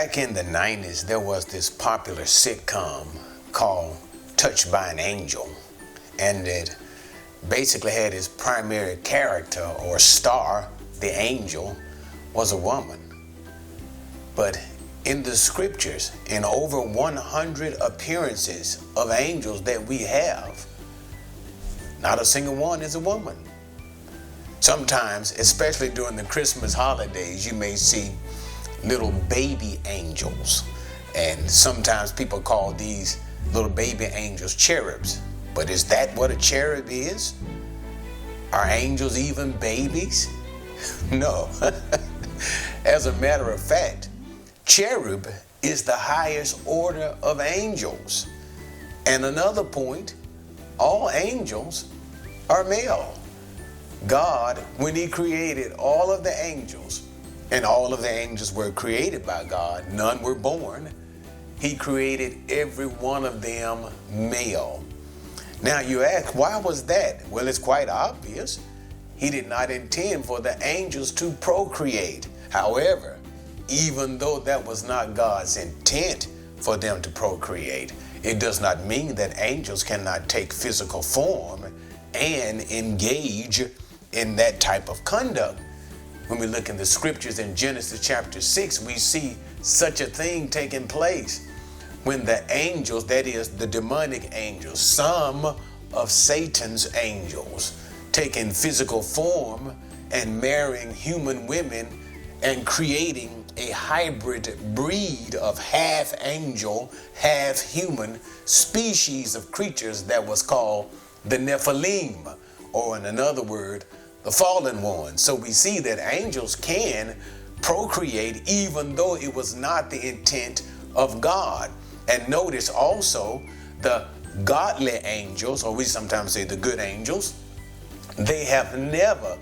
Back in the 90s, there was this popular sitcom called Touched by an Angel, and it basically had its primary character or star, the angel, was a woman. But in the scriptures, in over 100 appearances of angels that we have, not a single one is a woman. Sometimes, especially during the Christmas holidays, you may see little baby angels. And sometimes people call these little baby angels cherubs. But is that what a cherub is? Are angels even babies? no. As a matter of fact, cherub is the highest order of angels. And another point, all angels are male. God, when He created all of the angels, and all of the angels were created by God, none were born, He created every one of them male. Now you ask, why was that? Well, it's quite obvious. He did not intend for the angels to procreate. However, even though that was not God's intent for them to procreate, it does not mean that angels cannot take physical form and engage in that type of conduct. When we look in the scriptures in Genesis chapter 6, we see such a thing taking place. When the angels, that is, the demonic angels, some of Satan's angels, taking physical form and marrying human women and creating a hybrid breed of half angel, half human species of creatures that was called the Nephilim, or in another word, fallen ones. So we see that angels can procreate even though it was not the intent of God. And notice also the godly angels, or we sometimes say the good angels, they have never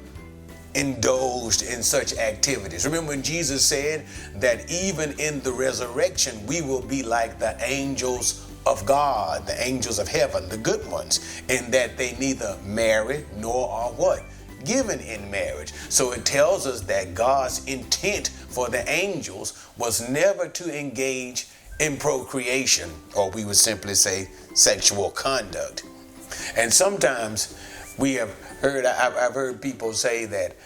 indulged in such activities. Remember when Jesus said that even in the resurrection, we will be like the angels of God, the angels of heaven, the good ones, in that they neither marry nor are what? Given in marriage. So it tells us that God's intent for the angels was never to engage in procreation, or we would simply say sexual conduct. And sometimes we have heard, I've heard people say that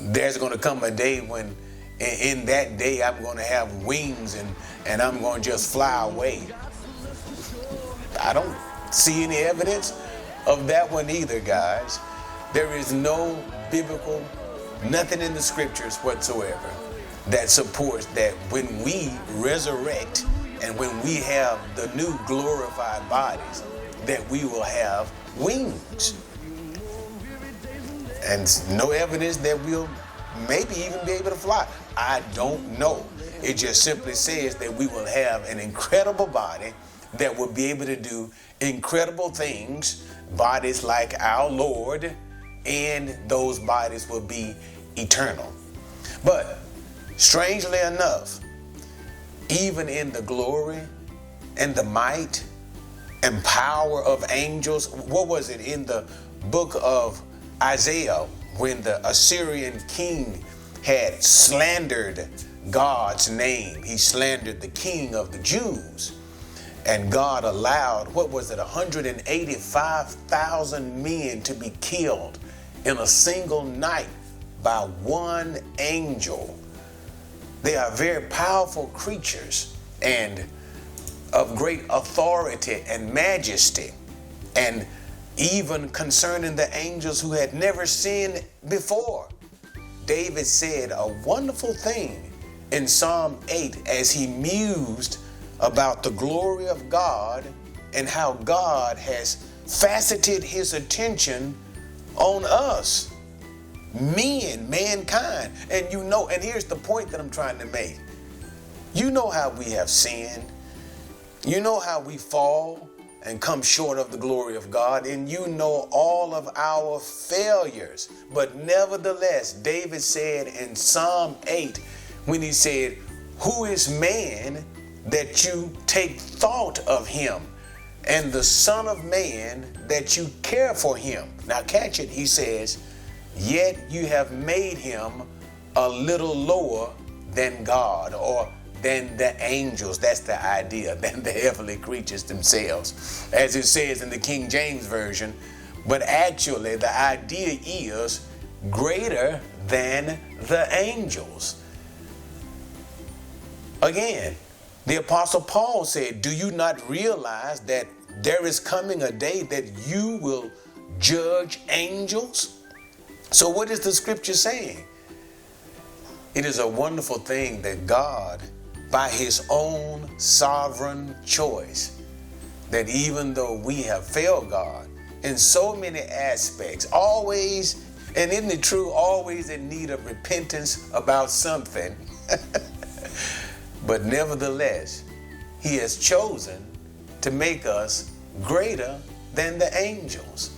there's going to come a day when in that day I'm going to have wings and, and I'm going to just fly away. I don't see any evidence of that one either, guys. There is no biblical, nothing in the scriptures whatsoever that supports that when we resurrect and when we have the new glorified bodies, that we will have wings. And no evidence that we'll maybe even be able to fly. I don't know. It just simply says that we will have an incredible body that will be able to do incredible things, bodies like our Lord, and those bodies will be eternal. But strangely enough, even in the glory and the might and power of angels, what was it in the book of Isaiah when the Assyrian king had slandered God's name? He slandered the king of the Jews. And God allowed, what was it, 185,000 men to be killed in a single night by one angel. They are very powerful creatures and of great authority and majesty. And even concerning the angels who had never sinned before. David said a wonderful thing in Psalm 8 as he mused about the glory of God and how God has faceted his attention on us, men, mankind. And you know, and here's the point that I'm trying to make. You know how we have sinned. You know how we fall and come short of the glory of God, and you know all of our failures. But nevertheless, David said in Psalm 8, when he said, Who is man that you take thought of him, and the Son of Man that you care for him. Now, catch it, he says, Yet you have made him a little lower than God, or than the angels. That's the idea, than the heavenly creatures themselves. As it says in the King James Version, but actually the idea is greater than the angels. Again, the Apostle Paul said, Do you not realize that there is coming a day that you will judge angels? So, what is the scripture saying? It is a wonderful thing that God, by His own sovereign choice, that even though we have failed God in so many aspects, always, and isn't it true, always in need of repentance about something, but nevertheless, He has chosen to make us greater than the angels,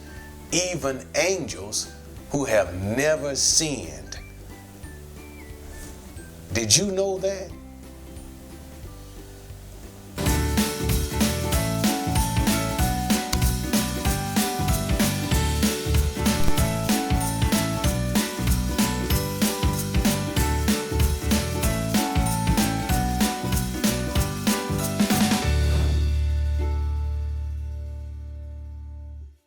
even angels who have never sinned did you know that?